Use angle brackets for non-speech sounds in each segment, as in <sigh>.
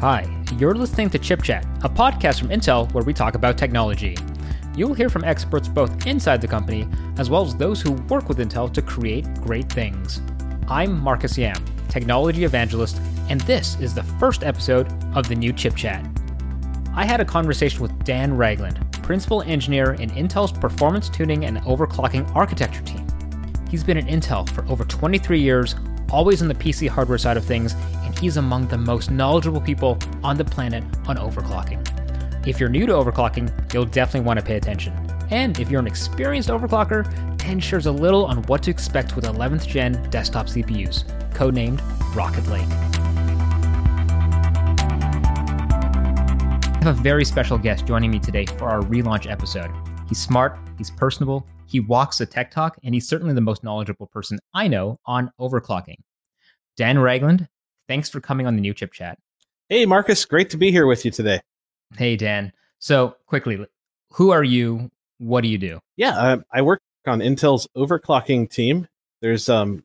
Hi, you're listening to Chip Chat, a podcast from Intel where we talk about technology. You'll hear from experts both inside the company as well as those who work with Intel to create great things. I'm Marcus Yam, technology evangelist, and this is the first episode of the new Chip Chat. I had a conversation with Dan Ragland, principal engineer in Intel's performance tuning and overclocking architecture team. He's been at Intel for over 23 years, always on the PC hardware side of things, he's among the most knowledgeable people on the planet on overclocking. If you're new to overclocking, you'll definitely want to pay attention. And if you're an experienced overclocker, Dan shares a little on what to expect with 11th gen desktop CPUs, codenamed Rocket Lake. I have a very special guest joining me today for our relaunch episode. He's smart, he's personable, he walks the tech talk, and he's certainly the most knowledgeable person I know on overclocking. Dan Ragland, thanks for coming on the new Chip Chat. Hey, Marcus, great to be here with you today. Hey, Dan. So, quickly, who are you? What do you do? Yeah, uh, I work on Intel's overclocking team. There's um,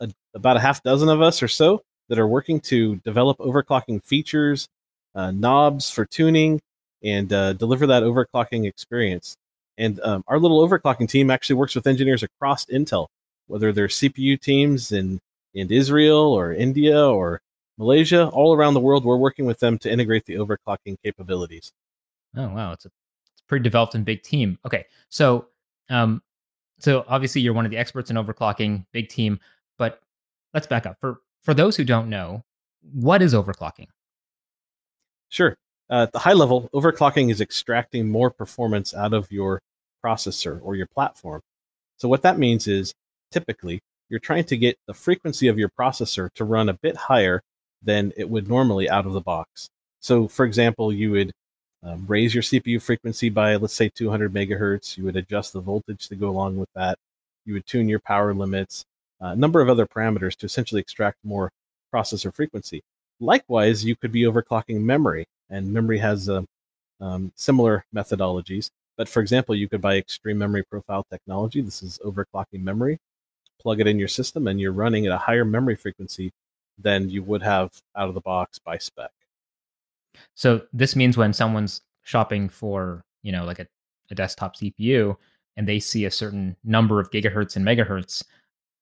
a, about a half dozen of us or so that are working to develop overclocking features, uh, knobs for tuning, and uh, deliver that overclocking experience. And um, our little overclocking team actually works with engineers across Intel, whether they're CPU teams in, in Israel or India or Malaysia, all around the world. We're working with them to integrate the overclocking capabilities. Oh wow, it's a it's a pretty developed and big team. Okay, so um, so obviously you're one of the experts in overclocking, big team. But let's back up for for those who don't know, what is overclocking? Sure. Uh, at the high level, overclocking is extracting more performance out of your processor or your platform. So what that means is typically you're trying to get the frequency of your processor to run a bit higher than it would normally out of the box. So for example, you would um, raise your CPU frequency by let's say 200 megahertz. You would adjust the voltage to go along with that. You would tune your power limits, a number of other parameters to essentially extract more processor frequency. Likewise, you could be overclocking memory, and memory has uh, um, similar methodologies. But for example, you could buy extreme memory profile technology. This is overclocking memory. Plug it in your system, and you're running at a higher memory frequency than you would have out of the box by spec. So this means when someone's shopping for, you know, like a, a desktop CPU and they see a certain number of gigahertz and megahertz,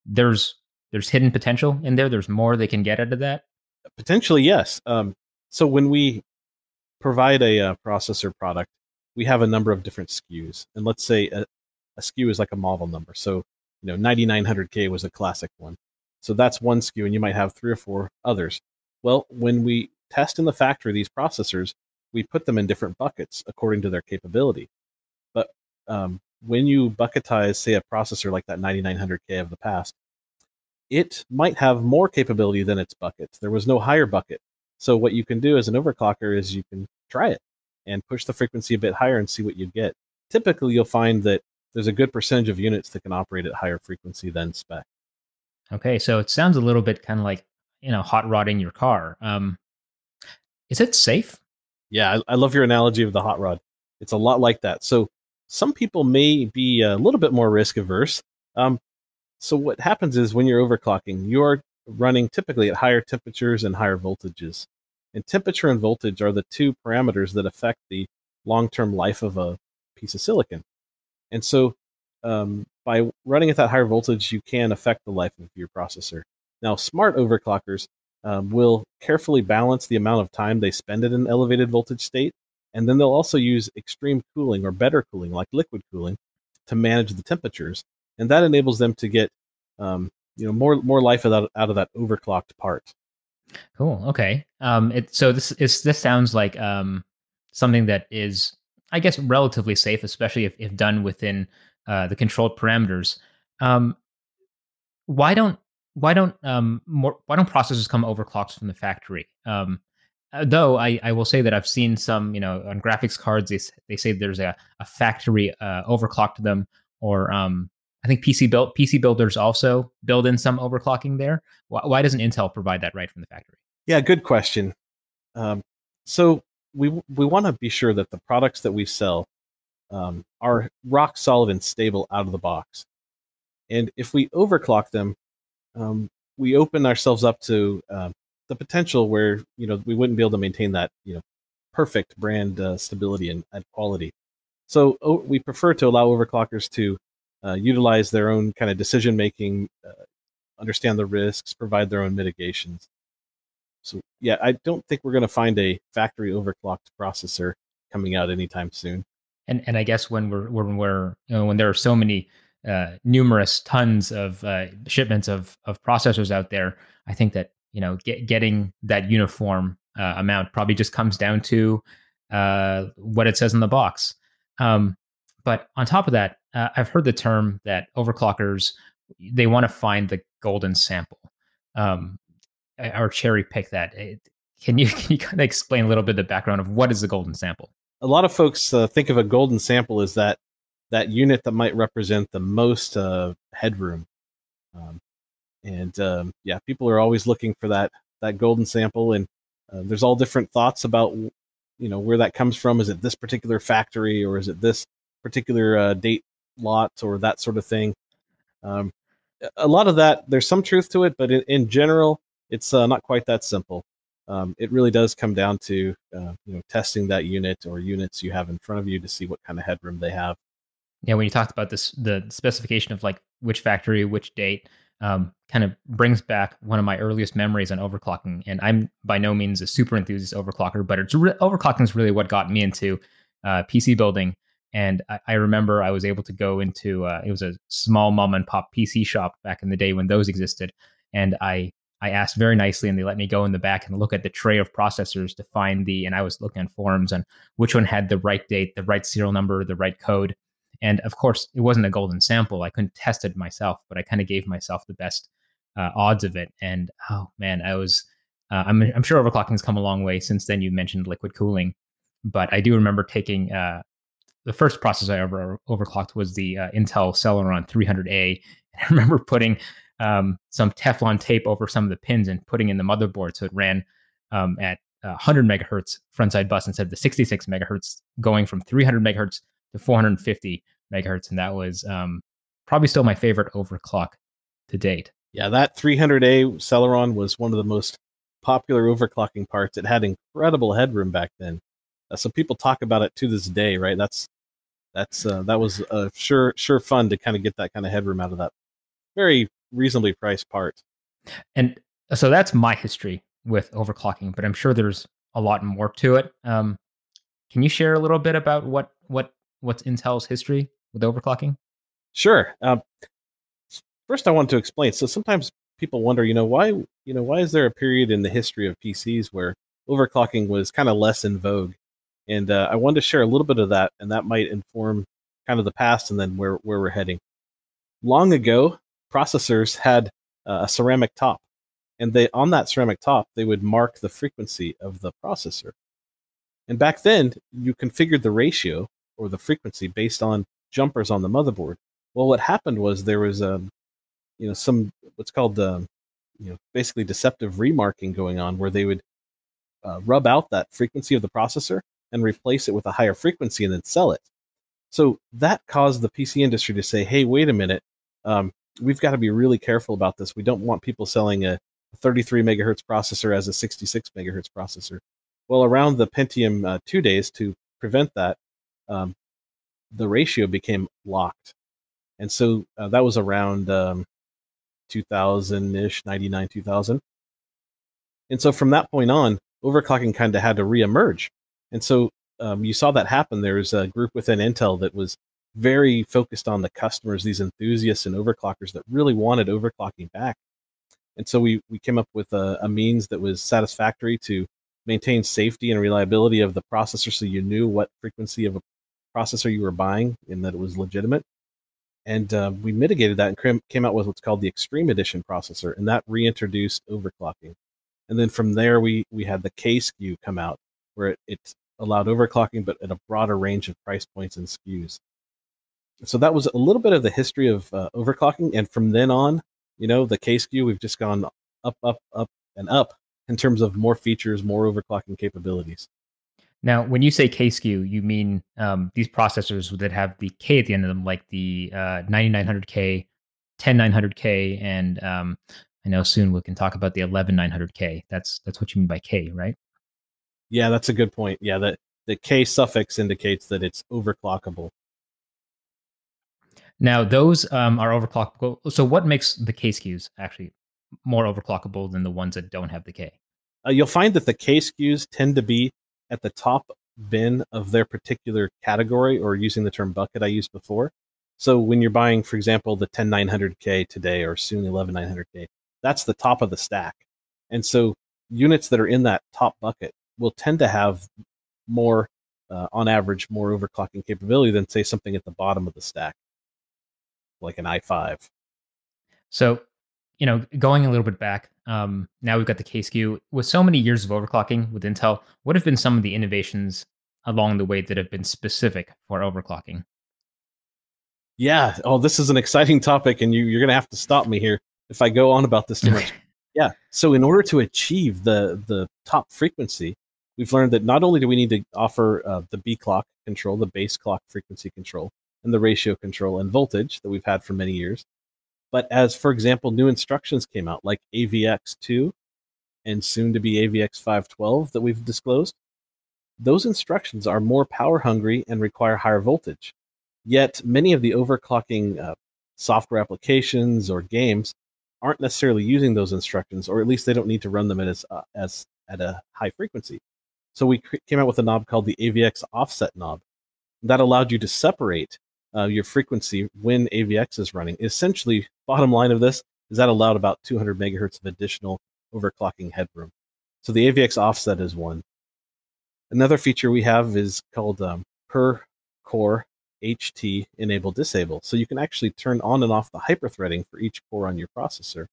there's there's hidden potential in there. There's more they can get out of that. Potentially, yes. Um, so when we provide a, a uh, processor product, we have a number of different SKUs. And let's say a, a SKU is like a model number. So, you know, 9900K was a classic one. So that's one SKU, and you might have three or four others. Well, when we test in the factory these processors, we put them in different buckets according to their capability. But um, when you bucketize, say, a processor like that 9900K of the past, it might have more capability than its buckets. There was no higher bucket. So what you can do as an overclocker is you can try it and push the frequency a bit higher and see what you get. Typically, you'll find that there's a good percentage of units that can operate at higher frequency than spec. Okay, so it sounds a little bit kind of like you know hot rodding your car. Um, is it safe? Yeah, I, I love your analogy of the hot rod. It's a lot like that. So some people may be a little bit more risk averse. Um, so what happens is when you're overclocking, you're running typically at higher temperatures and higher voltages. And temperature and voltage are the two parameters that affect the long term life of a piece of silicon. And so um, by running at that higher voltage, you can affect the life of your processor. Now, smart overclockers um, will carefully balance the amount of time they spend at an elevated voltage state, and then they'll also use extreme cooling or better cooling, like liquid cooling, to manage the temperatures, and that enables them to get um, you know more more life out of, out of that overclocked part. Cool. Okay. Um, it, so this is this sounds like um, something that is, I guess, relatively safe, especially if, if done within uh, the controlled parameters. Um, why don't why don't um, more why don't processors come overclocked from the factory? Um, uh, though I, I will say that I've seen some, you know, on graphics cards they they say there's a, a factory uh, overclock to them, or um, I think PC built PC builders also build in some overclocking there. Why, why doesn't Intel provide that right from the factory? Yeah, good question. Um, so we we want to be sure that the products that we sell um, are rock solid and stable out of the box. And if we overclock them, um, we open ourselves up to uh, the potential where you know we wouldn't be able to maintain that you know perfect brand uh, stability and, and, quality. So we prefer to allow overclockers to uh, utilize their own kind of decision making, uh, understand the risks, provide their own mitigations. So yeah, I don't think we're going to find a factory overclocked processor coming out anytime soon. And and I guess when we're when we're you know, when there are so many uh, numerous tons of uh, shipments of of processors out there, I think that you know get, getting that uniform uh, amount probably just comes down to uh, what it says in the box. Um, but on top of that, uh, I've heard the term that overclockers they want to find the golden sample um, or cherry pick that. Can you <laughs> can you kind of explain a little bit the background of what is the golden sample? A lot of folks uh, think of a golden sample as that that unit that might represent the most uh, headroom. Um, and um, yeah, people are always looking for that that golden sample, and uh, there's all different thoughts about you know where that comes from. Is it this particular factory, or is it this particular uh, date lot, or that sort of thing? Um, a lot of that, there's some truth to it, but in, in general, it's uh, not quite that simple. Um, it really does come down to uh, you know testing that unit or units you have in front of you to see what kind of headroom they have. Yeah, when you talked about this, the specification of like which factory, which date, um, kind of brings back one of my earliest memories on overclocking. And I'm by no means a super enthusiast overclocker, but it's re- overclocking is really what got me into uh, PC building. And I, I, remember I was able to go into uh, it was a small mom and pop PC shop back in the day when those existed, and I I asked very nicely, and they let me go in the back and look at the tray of processors to find the. And I was looking on forums on which one had the right date, the right serial number, the right code. And of course, it wasn't a golden sample. I couldn't test it myself, but I kind of gave myself the best uh, odds of it. And oh man, I was. Uh, I'm, I'm sure overclocking has come a long way since then. You mentioned liquid cooling, but I do remember taking uh, the first process I ever overclocked was the uh, Intel Celeron 300A. And <laughs> I remember putting um, some Teflon tape over some of the pins and putting in the motherboard so it ran um, at 100 megahertz frontside bus instead of the 66 megahertz, going from 300 megahertz to 450 megahertz, and that was um, probably still my favorite overclock to date. Yeah, that 300A Celeron was one of the most popular overclocking parts. It had incredible headroom back then, uh, so people talk about it to this day. Right? That's that's uh, that was uh, sure sure fun to kind of get that kind of headroom out of that very reasonably priced part. And so that's my history with overclocking, but I'm sure there's a lot more to it. Um, can you share a little bit about what what what's Intel's history with overclocking? Sure. Um, first, I want to explain. So sometimes people wonder, you know, why you know why is there a period in the history of PCs where overclocking was kind of less in vogue? And uh, I wanted to share a little bit of that, and that might inform kind of the past and then where where we're heading. Long ago, processors had uh, a ceramic top, and they on that ceramic top they would mark the frequency of the processor. And back then, you configured the ratio or the frequency based on jumpers on the motherboard. Well, what happened was there was a, um, you know, some what's called the, you know, basically deceptive remarking going on, where they would uh, rub out that frequency of the processor and replace it with a higher frequency and then sell it. So that caused the PC industry to say, "Hey, wait a minute, um, we've got to be really careful about this. We don't want people selling a 33 megahertz processor as a 66 megahertz processor." Well, around the Pentium uh, two days to prevent that, um, the ratio became locked. And so uh, that was around um, 2000 ish, 99, 2000. And so from that point on, overclocking kind of had to reemerge. And so um, you saw that happen. There was a group within Intel that was very focused on the customers, these enthusiasts and overclockers that really wanted overclocking back. And so we, we came up with a, a means that was satisfactory to maintain safety and reliability of the processor so you knew what frequency of a processor you were buying and that it was legitimate. And uh, we mitigated that and came out with what's called the Extreme Edition processor, and that reintroduced overclocking. And then from there, we we had the K SKU come out, where it, it allowed overclocking, but at a broader range of price points and SKUs. So that was a little bit of the history of uh, overclocking, and from then on, you know, the K SKU we've just gone up, up, up, and up in terms of more features, more overclocking capabilities. Now, when you say K SKU, you mean um, these processors that have the K at the end of them, like the uh, 9900K, 10900K, and um, I know soon we can talk about the 11900K. That's that's what you mean by K, right? Yeah, that's a good point. Yeah, that the K suffix indicates that it's overclockable. Now, those um, are overclockable. So, what makes the K SKUs actually more overclockable than the ones that don't have the K? Uh, you'll find that the K SKUs tend to be at the top bin of their particular category, or using the term bucket I used before. So, when you're buying, for example, the 10900K today or soon 11900K, that's the top of the stack. And so, units that are in that top bucket will tend to have more, uh, on average, more overclocking capability than, say, something at the bottom of the stack like an i5. So, you know, going a little bit back, um, now we've got the K SKU. With so many years of overclocking with Intel, what have been some of the innovations along the way that have been specific for overclocking? Yeah. Oh, this is an exciting topic, and you, you're going to have to stop me here if I go on about this too much. yeah. So, in order to achieve the the top frequency, we've learned that not only do we need to offer uh, the B clock control, the base clock frequency control, and the ratio control and voltage that we've had for many years. But as, for example, new instructions came out like AVX2 and soon to be AVX 512 that we've disclosed, those instructions are more power hungry and require higher voltage. Yet many of the overclocking uh, software applications or games aren't necessarily using those instructions, or at least they don't need to run them at as, uh, as at a high frequency. So we came out with a knob called the AVX offset knob that allowed you to separate uh, your frequency when AVX is running. Essentially, bottom line of this is that allowed about 200 megahertz of additional overclocking headroom. So the AVX offset is one. Another feature we have is called um, per core HT enable disable. So you can actually turn on and off the hyperthreading for each core on your processor.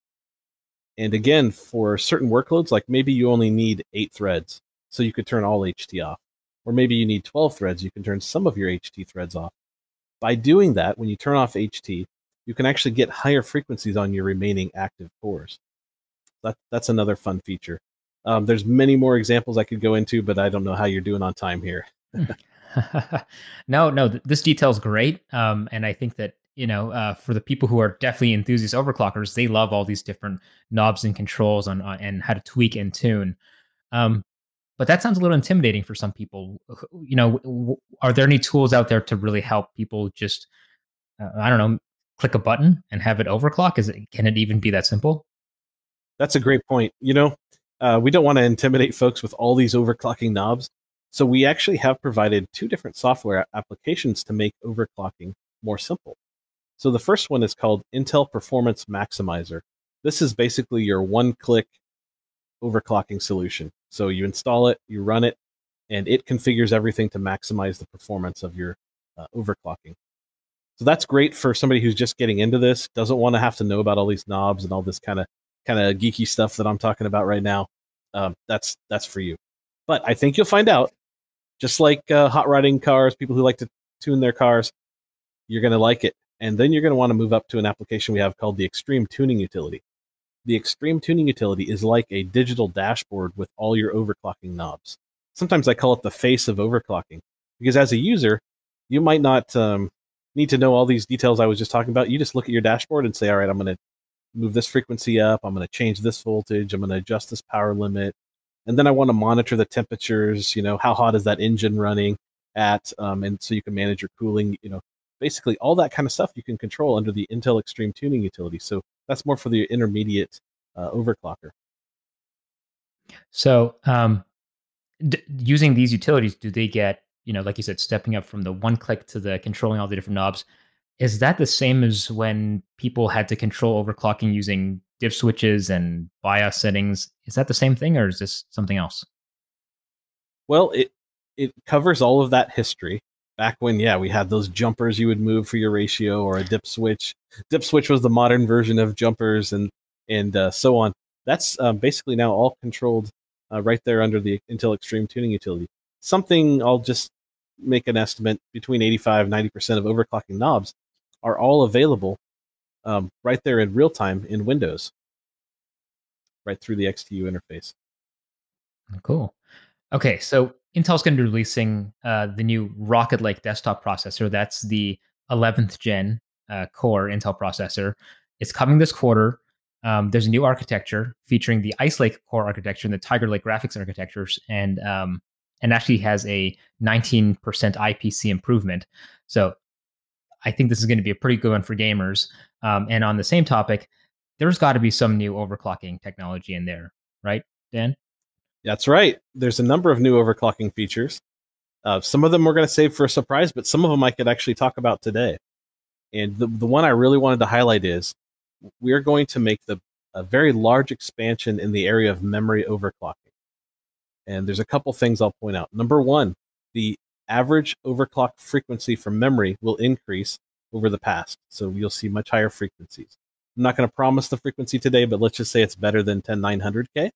And again, for certain workloads, like maybe you only need eight threads, so you could turn all HT off. Or maybe you need 12 threads, you can turn some of your HT threads off. By doing that, when you turn off HT, you can actually get higher frequencies on your remaining active cores. That, that's another fun feature. Um, there's many more examples I could go into, but I don't know how you're doing on time here. <laughs> <laughs> no, no, this detail is great, um, and I think that you know uh, for the people who are definitely enthusiast overclockers, they love all these different knobs and controls on, on and how to tweak and tune. Um, but that sounds a little intimidating for some people. You know are there any tools out there to really help people just uh, i don't know click a button and have it overclock? Is it can it even be that simple? That's a great point. You know uh, we don't want to intimidate folks with all these overclocking knobs so we actually have provided two different software applications to make overclocking more simple. So the first one is called intel performance maximizer. This is basically your one click overclocking solution so you install it, you run it, and it configures everything to maximize the performance of your uh, overclocking. So that's great for somebody who's just getting into this, doesn't want to have to know about all these knobs and all this kind of kind of geeky stuff that I'm talking about right now. Um, that's that's for you. But I think you'll find out, just like uh, hot rodding cars, people who like to tune their cars, you're going to like it, and then you're going to want to move up to an application we have called the Extreme Tuning Utility the Extreme Tuning Utility is like a digital dashboard with all your overclocking knobs. Sometimes I call it the face of overclocking because as a user, you might not um, need to know all these details I was just talking about. You just look at your dashboard and say, all right, I'm going to move this frequency up. I'm going to change this voltage. I'm going to adjust this power limit. And then I want to monitor the temperatures. You know, how hot is that engine running at? Um, and so you can manage your cooling. You know, basically all that kind of stuff you can control under the Intel Extreme Tuning Utility. So that's more for the intermediate uh, overclocker. So, um, d- using these utilities, do they get you know, like you said, stepping up from the one click to the controlling all the different knobs? Is that the same as when people had to control overclocking using dip switches and BIOS settings? Is that the same thing, or is this something else? Well, it it covers all of that history back when yeah we had those jumpers you would move for your ratio or a dip switch. Dip switch was the modern version of jumpers and and uh, so on. That's uh, basically now all controlled uh, right there under the intel extreme tuning utility. Something i'll just make an estimate between 85 90% of overclocking knobs are all available um, right there in real time in windows. Right through the xtu interface. Cool okay so Intel's going to be releasing uh, the new Rocket Lake desktop processor. That's the 11th gen uh, core Intel processor. It's coming this quarter. um, there's a new architecture featuring the Ice Lake core architecture and the Tiger Lake graphics architectures, and um, and actually has a 19% IPC improvement. So I think this is going to be a pretty good one for gamers. Um, and on the same topic, there's got to be some new overclocking technology in there, right, Dan? That's right. There's a number of new overclocking features. Uh, some of them we're going to save for a surprise, but some of them I could actually talk about today. And the, the one I really wanted to highlight is we are going to make the a very large expansion in the area of memory overclocking. And there's a couple things I'll point out. Number one, the average overclock frequency for memory will increase over the past. So you'll see much higher frequencies. I'm not going to promise the frequency today, but let's just say it's better than 10900K.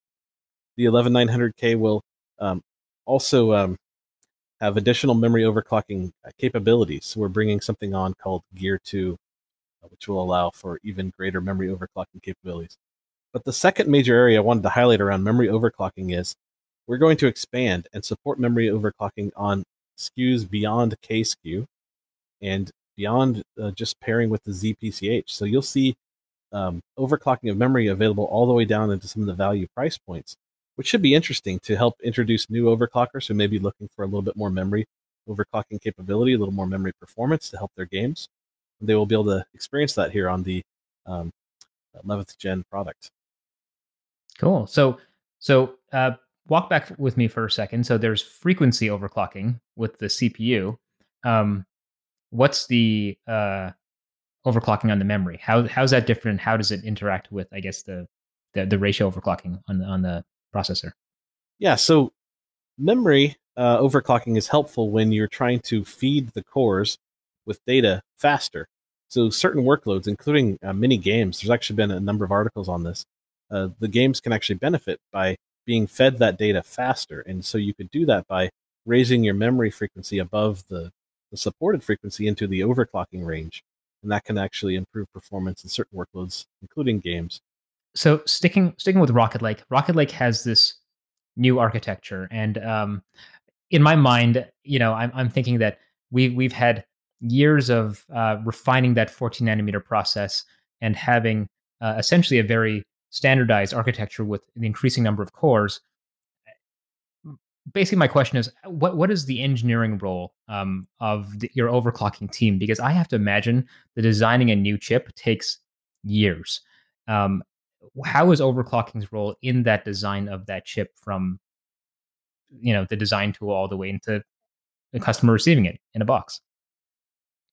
The 11900K will um, also um, have additional memory overclocking uh, capabilities. So we're bringing something on called Gear 2, uh, which will allow for even greater memory overclocking capabilities. But the second major area I wanted to highlight around memory overclocking is we're going to expand and support memory overclocking on SKUs beyond K SKU and beyond uh, just pairing with the ZPCH. So you'll see um, overclocking of memory available all the way down into some of the value price points, which should be interesting to help introduce new overclockers who may be looking for a little bit more memory overclocking capability, a little more memory performance to help their games. They will be able to experience that here on the um, 11th gen product. Cool. So, so uh, walk back with me for a second. So there's frequency overclocking with the CPU. Um, what's the uh, overclocking on the memory? How how's that different? How does it interact with, I guess, the the, the ratio overclocking on the on the processor? Yeah. So memory uh, overclocking is helpful when you're trying to feed the cores with data faster. So certain workloads, including uh, mini games, there's actually been a number of articles on this. Uh, the games can actually benefit by being fed that data faster. And so you could do that by raising your memory frequency above the, the supported frequency into the overclocking range. And that can actually improve performance in certain workloads, including games. So sticking sticking with Rocket Lake, Rocket Lake has this new architecture, and um, in my mind, you know, I'm, I'm thinking that we we've had years of uh, refining that 14 nanometer process and having uh, essentially a very standardized architecture with an increasing number of cores. Basically, my question is, what what is the engineering role um, of the, your overclocking team? Because I have to imagine that designing a new chip takes years. Um, how is overclocking's role in that design of that chip from, you know, the design tool all the way into the customer receiving it in a box?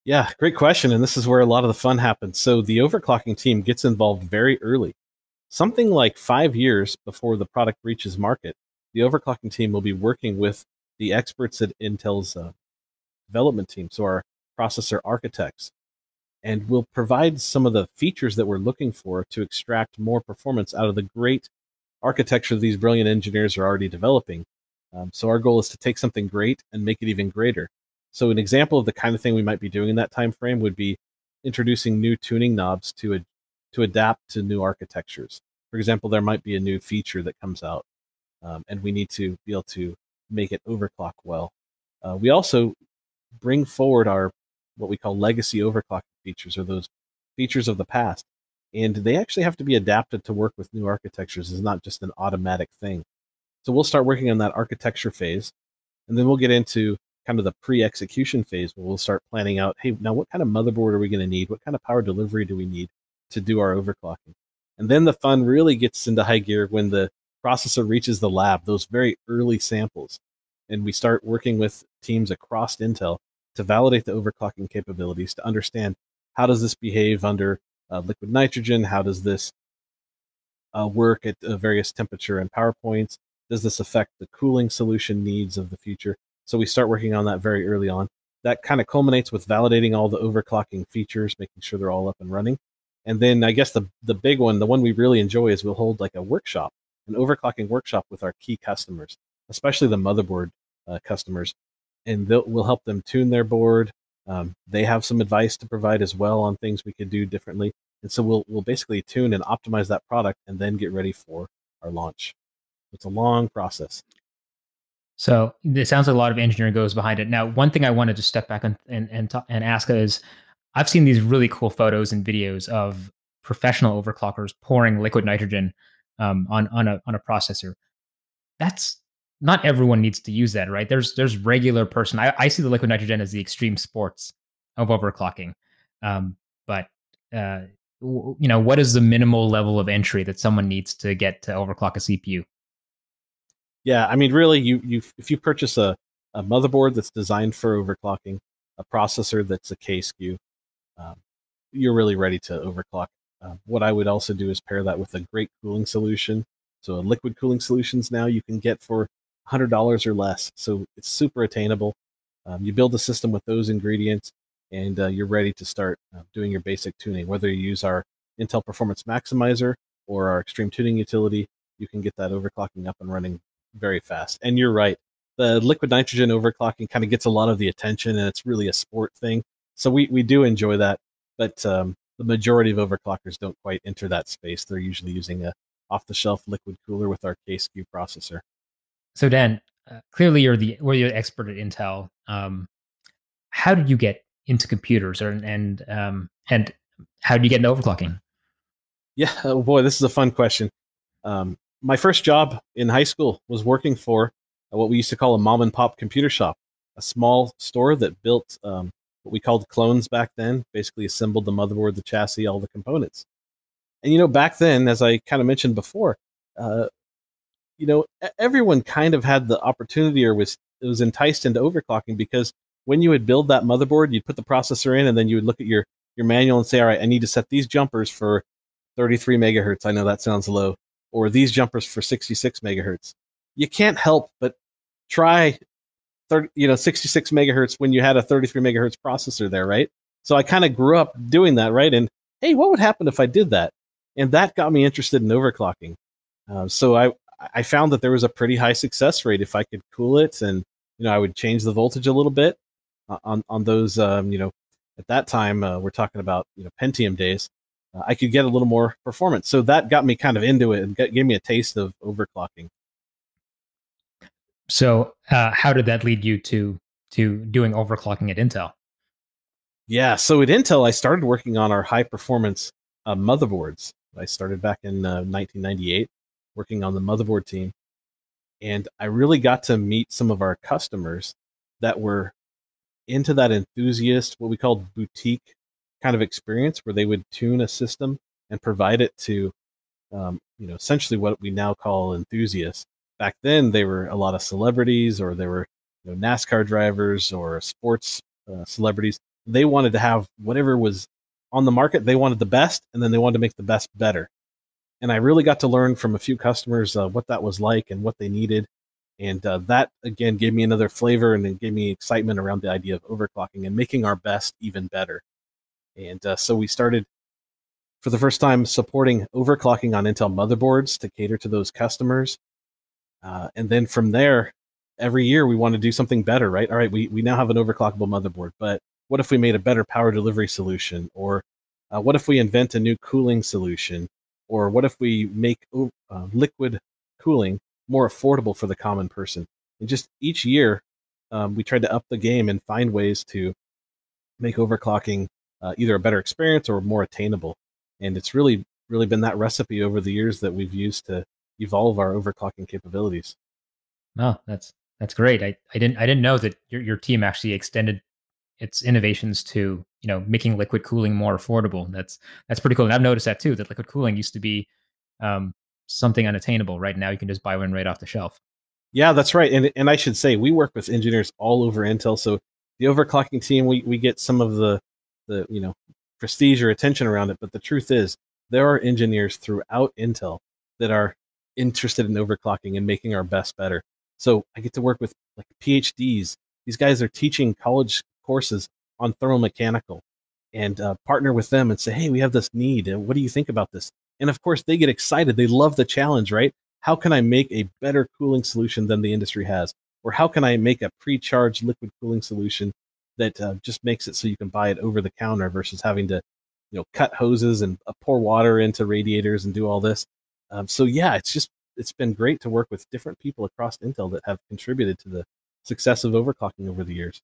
Yeah, great question. And this is where a lot of the fun happens. So the overclocking team gets involved very early. Something like five years before the product reaches market, the overclocking team will be working with the experts at Intel's uh, development team, so our processor architects, and will provide some of the features that we're looking for to extract more performance out of the great architecture these brilliant engineers are already developing. Um, so our goal is to take something great and make it even greater. So an example of the kind of thing we might be doing in that time frame would be introducing new tuning knobs to a, to adapt to new architectures. For example, there might be a new feature that comes out, um, and we need to be able to make it overclock well. Uh, we also bring forward our what we call legacy overclocking features, or those features of the past, and they actually have to be adapted to work with new architectures. It's not just an automatic thing. So we'll start working on that architecture phase, and then we'll get into kind of the pre-execution phase where we'll start planning out, hey, now what kind of motherboard are we going to need? What kind of power delivery do we need to do our overclocking? And then the fun really gets into high gear when the processor reaches the lab, those very early samples. And we start working with teams across Intel to validate the overclocking capabilities to understand how does this behave under uh, liquid nitrogen? How does this uh, work at uh, various temperature and power points? Does this affect the cooling solution needs of the future? So we start working on that very early on. That kind of culminates with validating all the overclocking features, making sure they're all up and running. And then I guess the the big one, the one we really enjoy, is we'll hold like a workshop, an overclocking workshop with our key customers, especially the motherboard uh, customers, and we'll help them tune their board. Um, they have some advice to provide as well on things we could do differently, and so we'll we'll basically tune and optimize that product, and then get ready for our launch. It's a long process. So it sounds like a lot of engineering goes behind it. Now, one thing I wanted to step back and and and, and ask is, I've seen these really cool photos and videos of professional overclockers pouring liquid nitrogen um, on on a on a processor. That's not everyone needs to use that, right? There's there's regular person. I, I see the liquid nitrogen as the extreme sports of overclocking, um, but uh, w- you know, what is the minimal level of entry that someone needs to get to overclock a CPU? Yeah, I mean, really, you you if you purchase a, a motherboard that's designed for overclocking, a processor that's a K SKU, um, you're really ready to overclock. Uh, what I would also do is pair that with a great cooling solution. So, liquid cooling solutions now you can get for $100 or less. So, it's super attainable. Um, you build a system with those ingredients, and uh, you're ready to start uh, doing your basic tuning. Whether you use our Intel Performance Maximizer or our Extreme Tuning utility, you can get that overclocking up and running very fast. And you're right, the liquid nitrogen overclocking kind of gets a lot of the attention, and it's really a sport thing. So we, we do enjoy that, but um, the majority of overclockers don't quite enter that space. They're usually using a off-the-shelf liquid cooler with our K-SKU processor. So Dan, uh, clearly you're the well, you're the expert at Intel. Um, how did you get into computers, or, and um, and how did you get into overclocking? Yeah, oh boy, this is a fun question. Um, my first job in high school was working for what we used to call a mom and pop computer shop, a small store that built um, what we called clones back then, basically assembled the motherboard, the chassis, all the components. And, you know, back then, as I kind of mentioned before, uh, you know, everyone kind of had the opportunity or was, was enticed into overclocking because when you would build that motherboard, you'd put the processor in and then you would look at your, your manual and say, all right, I need to set these jumpers for 33 megahertz. I know that sounds low. Or these jumpers for 66 megahertz. You can't help but try 30, you know, 66 megahertz when you had a 33 megahertz processor there, right? So I kind of grew up doing that, right? And hey, what would happen if I did that? And that got me interested in overclocking. Uh, so I I found that there was a pretty high success rate if I could cool it, and you know I would change the voltage a little bit uh, on on those. Um, you know, at that time uh, we're talking about you know Pentium days. Uh, I could get a little more performance, so that got me kind of into it and got, gave me a taste of overclocking. So, uh, how did that lead you to to doing overclocking at Intel? Yeah, so at Intel, I started working on our high performance uh, motherboards. I started back in uh, 1998, working on the motherboard team, and I really got to meet some of our customers that were into that enthusiast, what we called boutique kind of experience, where they would tune a system and provide it to, um, you know, essentially what we now call enthusiasts back then they were a lot of celebrities or they were you know, NASCAR drivers or sports uh, celebrities. They wanted to have whatever was on the market. They wanted the best, and then they wanted to make the best better. And I really got to learn from a few customers uh, what that was like and what they needed. And uh, that again gave me another flavor and it gave me excitement around the idea of overclocking and making our best even better. And uh, so we started for the first time supporting overclocking on Intel motherboards to cater to those customers. Uh, and then from there, every year we want to do something better, right? All right, we, we now have an overclockable motherboard, but what if we made a better power delivery solution? Or uh, what if we invent a new cooling solution? Or what if we make uh, liquid cooling more affordable for the common person? And just each year, um, we tried to up the game and find ways to make overclocking uh, either a better experience or more attainable. And it's really, really been that recipe over the years that we've used to evolve our overclocking capabilities. Oh, that's that's great. I, I didn't I didn't know that your your team actually extended its innovations to you know making liquid cooling more affordable. That's that's pretty cool. And I've noticed that too. That liquid cooling used to be um, something unattainable. Right now, you can just buy one right off the shelf. Yeah, that's right. And and I should say we work with engineers all over Intel. So the overclocking team, we we get some of the the you know prestige or attention around it. But the truth is, there are engineers throughout Intel that are interested in overclocking and making our best better. So I get to work with like PhDs. These guys are teaching college courses on thermomechanical and uh, partner with them and say, hey, we have this need. What do you think about this? And of course, they get excited. They love the challenge, right? How can I make a better cooling solution than the industry has? Or how can I make a pre-charged liquid cooling solution that uh, just makes it so you can buy it over the counter versus having to, you know, cut hoses and uh, pour water into radiators and do all this? Um, so yeah, it's just it's been great to work with different people across Intel that have contributed to the success of overclocking over the years.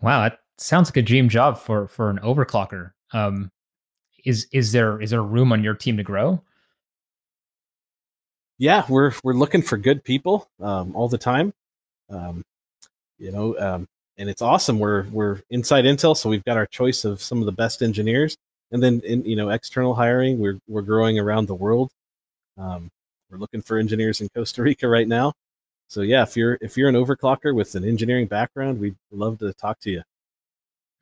Wow, that sounds like a dream job for for an overclocker. Um, is is there is there room on your team to grow? Yeah, we're we're looking for good people um, all the time. Um, you know, um, and it's awesome. We're we're inside Intel, so we've got our choice of some of the best engineers, and then in you know external hiring, we're we're growing around the world. Um, we're looking for engineers in Costa Rica right now. So yeah, if you're if you're an overclocker with an engineering background, we'd love to talk to you.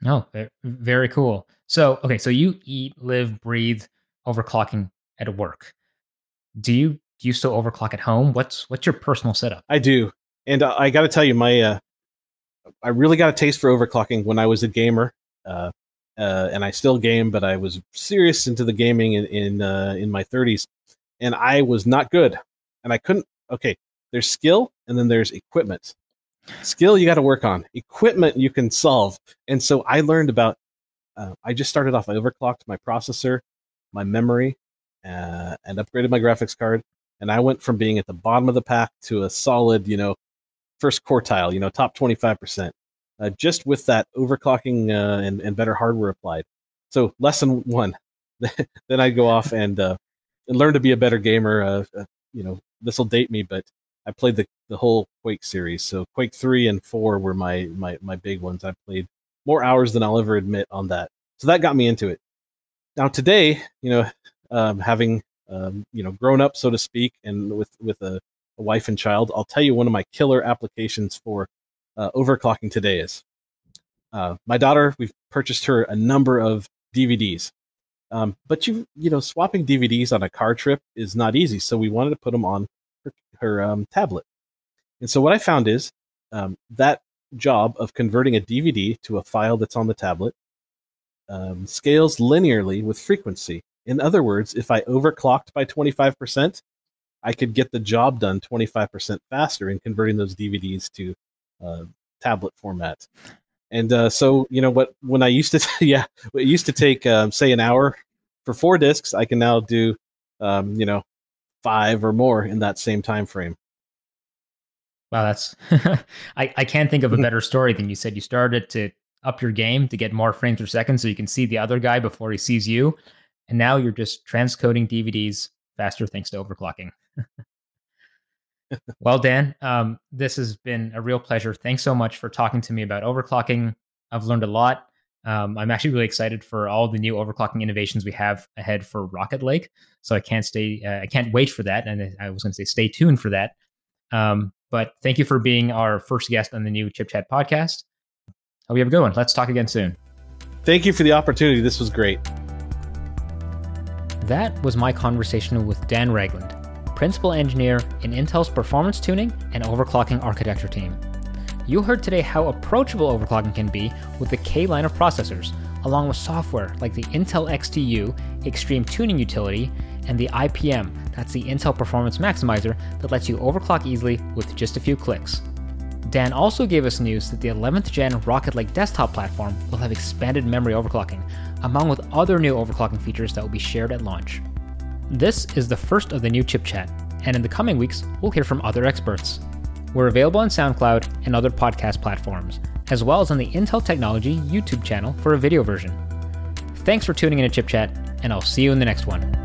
No, oh, very cool. So okay, so you eat, live, breathe overclocking at work. Do you do you still overclock at home? What's what's your personal setup? I do, and uh, I got to tell you, my uh, I really got a taste for overclocking when I was a gamer, uh, uh, and I still game, but I was serious into the gaming in in, uh, in my 30s, and I was not good, and I couldn't. Okay, there's skill, and then there's equipment. Skill you got to work on. Equipment you can solve, and so I learned about. Uh, I just started off. I overclocked my processor, my memory, uh, and upgraded my graphics card, and I went from being at the bottom of the pack to a solid, you know, first quartile, you know, top 25%, uh, just with that overclocking uh, and, and better hardware applied. So, lesson one, <laughs> then I'd go off and, uh, and learn to be a better gamer. Uh, you know, this will date me, but I played the, the whole Quake series. So, Quake 3 and 4 were my, my, my big ones. I played more hours than I'll ever admit on that. So, that got me into it. Now, today, you know, um, having um, you know grown up, so to speak, and with with a a wife and child, I'll tell you one of my killer applications for uh, overclocking today is. Uh, my daughter, we've purchased her a number of DVDs, um, but you you know swapping DVDs on a car trip is not easy. So we wanted to put them on um, tablet, and so what I found is um, that job of converting a DVD to a file that's on the tablet um, scales linearly with frequency. In other words, if I overclocked by 25%, I could get the job done 25% faster in converting those DVDs to uh, tablet format. And uh, so, you know what? When I used to, <laughs> yeah, it used to take, um, say, an hour for four discs, I can now do, um, you know, five or more in that same time frame. Wow, that's <laughs> I, I can't think of a <laughs> better story than you said. You started to up your game to get more frames per second so you can see the other guy before he sees you. And now you're just transcoding DVDs faster thanks to overclocking <laughs> well, Dan, um, this has been a real pleasure. Thanks so much for talking to me about overclocking. I've learned a lot. Um, I'm actually really excited for all the new overclocking innovations we have ahead for Rocket Lake. So I can't stay, uh, I can't wait for that. And I was going to say, stay tuned for that. Um, but thank you for being our first guest on the new Chip Chat podcast. Hope you have a good one. Let's talk again soon. Thank you for the opportunity. This was great. That was my conversation with Dan Ragland principal engineer in Intel's performance tuning and overclocking architecture team. You heard today how approachable overclocking can be with the K line of processors, along with software like the Intel XTU Extreme Tuning Utility and the IPM, that's the Intel Performance Maximizer that lets you overclock easily with just a few clicks. Dan also gave us news that the 11th gen Rocket Lake desktop platform will have expanded memory overclocking, among with other new overclocking features that will be shared at launch. This is the first of the new Chip Chat, and in the coming weeks, we'll hear from other experts. We're available on SoundCloud and other podcast platforms, as well as on the Intel Technology YouTube channel for a video version. Thanks for tuning in to Chip Chat, and I'll see you in the next one.